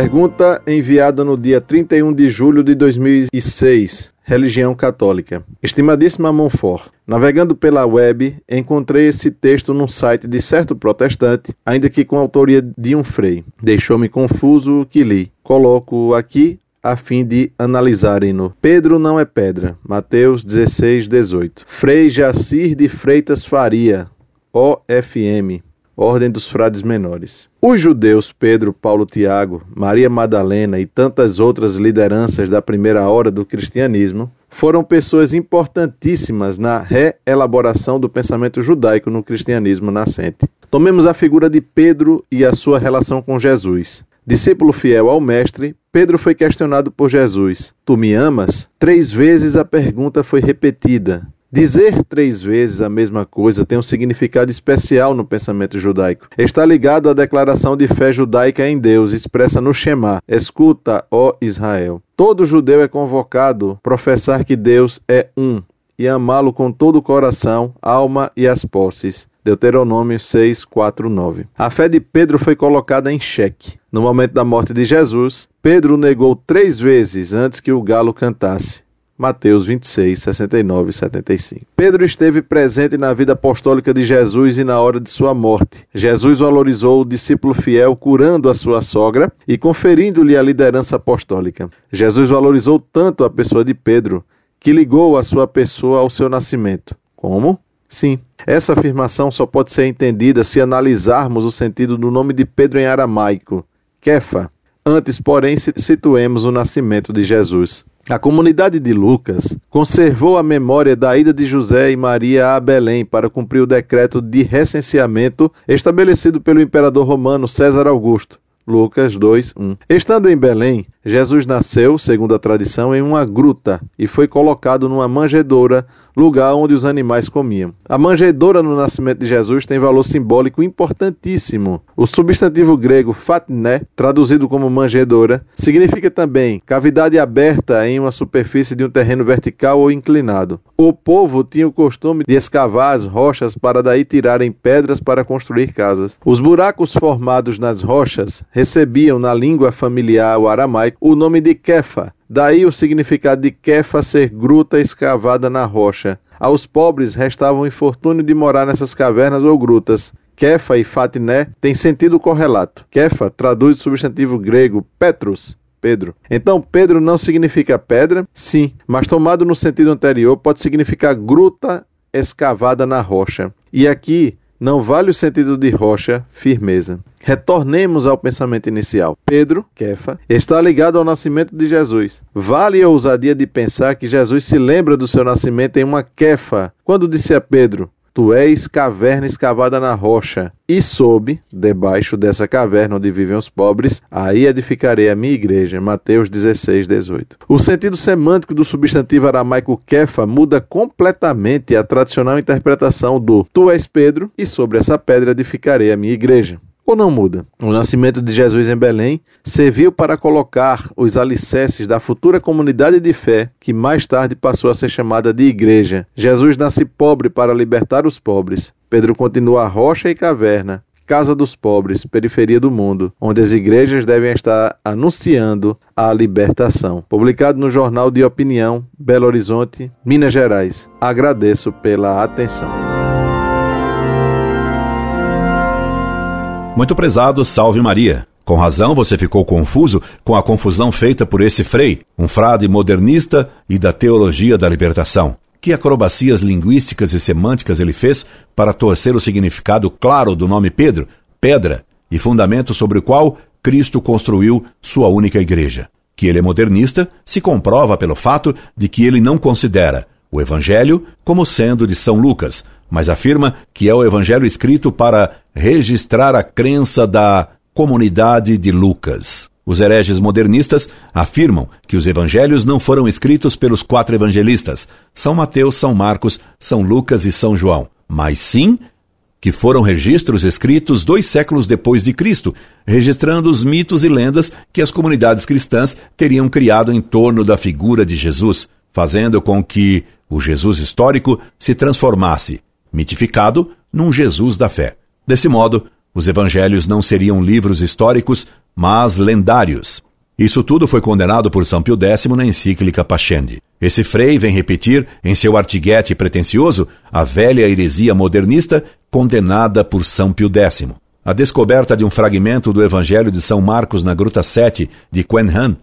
Pergunta enviada no dia 31 de julho de 2006. Religião Católica. Estimadíssima Monfort, navegando pela web, encontrei esse texto num site de certo protestante, ainda que com autoria de um frei. Deixou-me confuso o que li. Coloco aqui a fim de analisarem-no. Pedro não é pedra. Mateus 16, 18. Frei Jacir de Freitas Faria, OFM. Ordem dos Frades Menores. Os judeus Pedro, Paulo, Tiago, Maria Madalena e tantas outras lideranças da primeira hora do cristianismo foram pessoas importantíssimas na reelaboração do pensamento judaico no cristianismo nascente. Tomemos a figura de Pedro e a sua relação com Jesus. Discípulo fiel ao Mestre, Pedro foi questionado por Jesus: Tu me amas? Três vezes a pergunta foi repetida. Dizer três vezes a mesma coisa tem um significado especial no pensamento judaico. Está ligado à declaração de fé judaica em Deus, expressa no Shema: Escuta, ó Israel. Todo judeu é convocado a professar que Deus é um e amá-lo com todo o coração, alma e as posses. Deuteronômio 6, 4, 9. A fé de Pedro foi colocada em xeque. No momento da morte de Jesus, Pedro negou três vezes antes que o galo cantasse. Mateus 26, 69 e 75. Pedro esteve presente na vida apostólica de Jesus e na hora de sua morte. Jesus valorizou o discípulo fiel curando a sua sogra e conferindo-lhe a liderança apostólica. Jesus valorizou tanto a pessoa de Pedro que ligou a sua pessoa ao seu nascimento. Como? Sim. Essa afirmação só pode ser entendida se analisarmos o sentido do nome de Pedro em aramaico, Kefa. Antes, porém, situemos o nascimento de Jesus. A comunidade de Lucas conservou a memória da ida de José e Maria a Belém para cumprir o decreto de recenseamento estabelecido pelo imperador romano César Augusto. Lucas 2, 1. Estando em Belém, Jesus nasceu, segundo a tradição, em uma gruta e foi colocado numa manjedoura, lugar onde os animais comiam. A manjedoura no nascimento de Jesus tem valor simbólico importantíssimo. O substantivo grego fatné, traduzido como manjedoura, significa também cavidade aberta em uma superfície de um terreno vertical ou inclinado. O povo tinha o costume de escavar as rochas para daí tirarem pedras para construir casas. Os buracos formados nas rochas recebiam na língua familiar o aramaico o nome de Kefa. Daí o significado de Kefa ser gruta escavada na rocha. Aos pobres restava o infortúnio de morar nessas cavernas ou grutas. Kefa e Fatiné têm sentido correlato. Kefa traduz o substantivo grego Petrus, Pedro. Então, Pedro não significa pedra? Sim, mas tomado no sentido anterior, pode significar gruta escavada na rocha. E aqui, não vale o sentido de rocha, firmeza. Retornemos ao pensamento inicial. Pedro, Kefa, está ligado ao nascimento de Jesus. Vale a ousadia de pensar que Jesus se lembra do seu nascimento em uma Kefa, quando disse a Pedro: Tu és caverna escavada na rocha, e sob, debaixo dessa caverna onde vivem os pobres, aí edificarei a minha igreja. Mateus 16, 18. O sentido semântico do substantivo aramaico kefa muda completamente a tradicional interpretação do Tu és Pedro, e sobre essa pedra edificarei a minha igreja ou não muda? O nascimento de Jesus em Belém serviu para colocar os alicerces da futura comunidade de fé que mais tarde passou a ser chamada de igreja. Jesus nasce pobre para libertar os pobres. Pedro continua rocha e caverna, casa dos pobres, periferia do mundo, onde as igrejas devem estar anunciando a libertação. Publicado no Jornal de Opinião, Belo Horizonte, Minas Gerais. Agradeço pela atenção. Muito prezado, salve Maria. Com razão você ficou confuso com a confusão feita por esse frei, um frade modernista e da teologia da libertação. Que acrobacias linguísticas e semânticas ele fez para torcer o significado claro do nome Pedro, pedra, e fundamento sobre o qual Cristo construiu sua única igreja. Que ele é modernista se comprova pelo fato de que ele não considera o Evangelho como sendo de São Lucas, mas afirma que é o evangelho escrito para registrar a crença da comunidade de Lucas. Os hereges modernistas afirmam que os evangelhos não foram escritos pelos quatro evangelistas, São Mateus, São Marcos, São Lucas e São João, mas sim que foram registros escritos dois séculos depois de Cristo, registrando os mitos e lendas que as comunidades cristãs teriam criado em torno da figura de Jesus, fazendo com que o Jesus histórico se transformasse mitificado num Jesus da fé. Desse modo, os evangelhos não seriam livros históricos, mas lendários. Isso tudo foi condenado por São Pio X na encíclica Pascendi. Esse frei vem repetir, em seu artiguete pretensioso, a velha heresia modernista condenada por São Pio X. A descoberta de um fragmento do Evangelho de São Marcos na Gruta 7 de Quenhan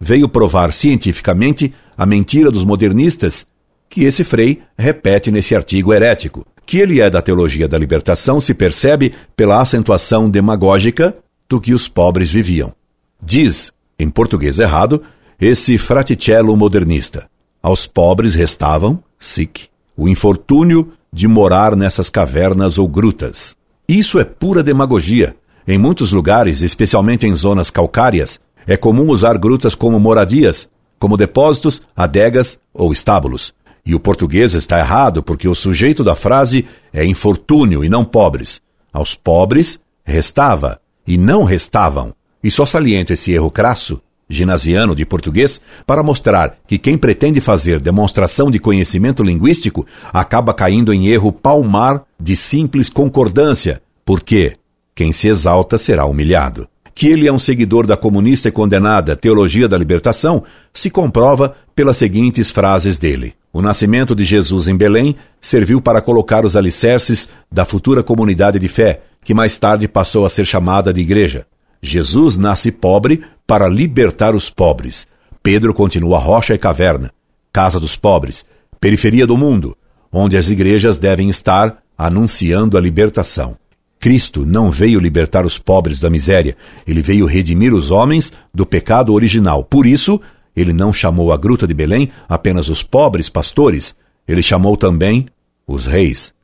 veio provar cientificamente a mentira dos modernistas que esse frei repete nesse artigo herético. Que ele é da teologia da libertação se percebe pela acentuação demagógica do que os pobres viviam. Diz em português errado, esse fraticello modernista. Aos pobres restavam, sic, o infortúnio de morar nessas cavernas ou grutas. Isso é pura demagogia. Em muitos lugares, especialmente em zonas calcárias, é comum usar grutas como moradias, como depósitos, adegas ou estábulos. E o português está errado porque o sujeito da frase é infortúnio e não pobres. Aos pobres restava e não restavam. E só saliento esse erro crasso, ginasiano de português, para mostrar que quem pretende fazer demonstração de conhecimento linguístico acaba caindo em erro palmar de simples concordância, porque quem se exalta será humilhado. Que ele é um seguidor da comunista e condenada Teologia da Libertação se comprova pelas seguintes frases dele. O nascimento de Jesus em Belém serviu para colocar os alicerces da futura comunidade de fé, que mais tarde passou a ser chamada de Igreja. Jesus nasce pobre para libertar os pobres. Pedro continua rocha e caverna, casa dos pobres, periferia do mundo, onde as igrejas devem estar anunciando a libertação. Cristo não veio libertar os pobres da miséria, ele veio redimir os homens do pecado original. Por isso, ele não chamou a Gruta de Belém apenas os pobres pastores, ele chamou também os reis.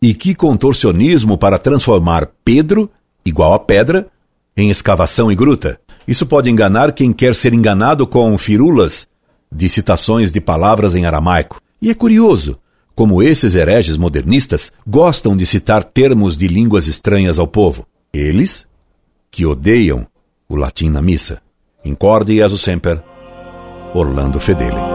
E que contorcionismo para transformar Pedro, igual a pedra, em escavação e gruta. Isso pode enganar quem quer ser enganado com firulas de citações de palavras em aramaico. E é curioso como esses hereges modernistas gostam de citar termos de línguas estranhas ao povo. Eles que odeiam o latim na missa. Incorde e semper, Orlando Fedeli.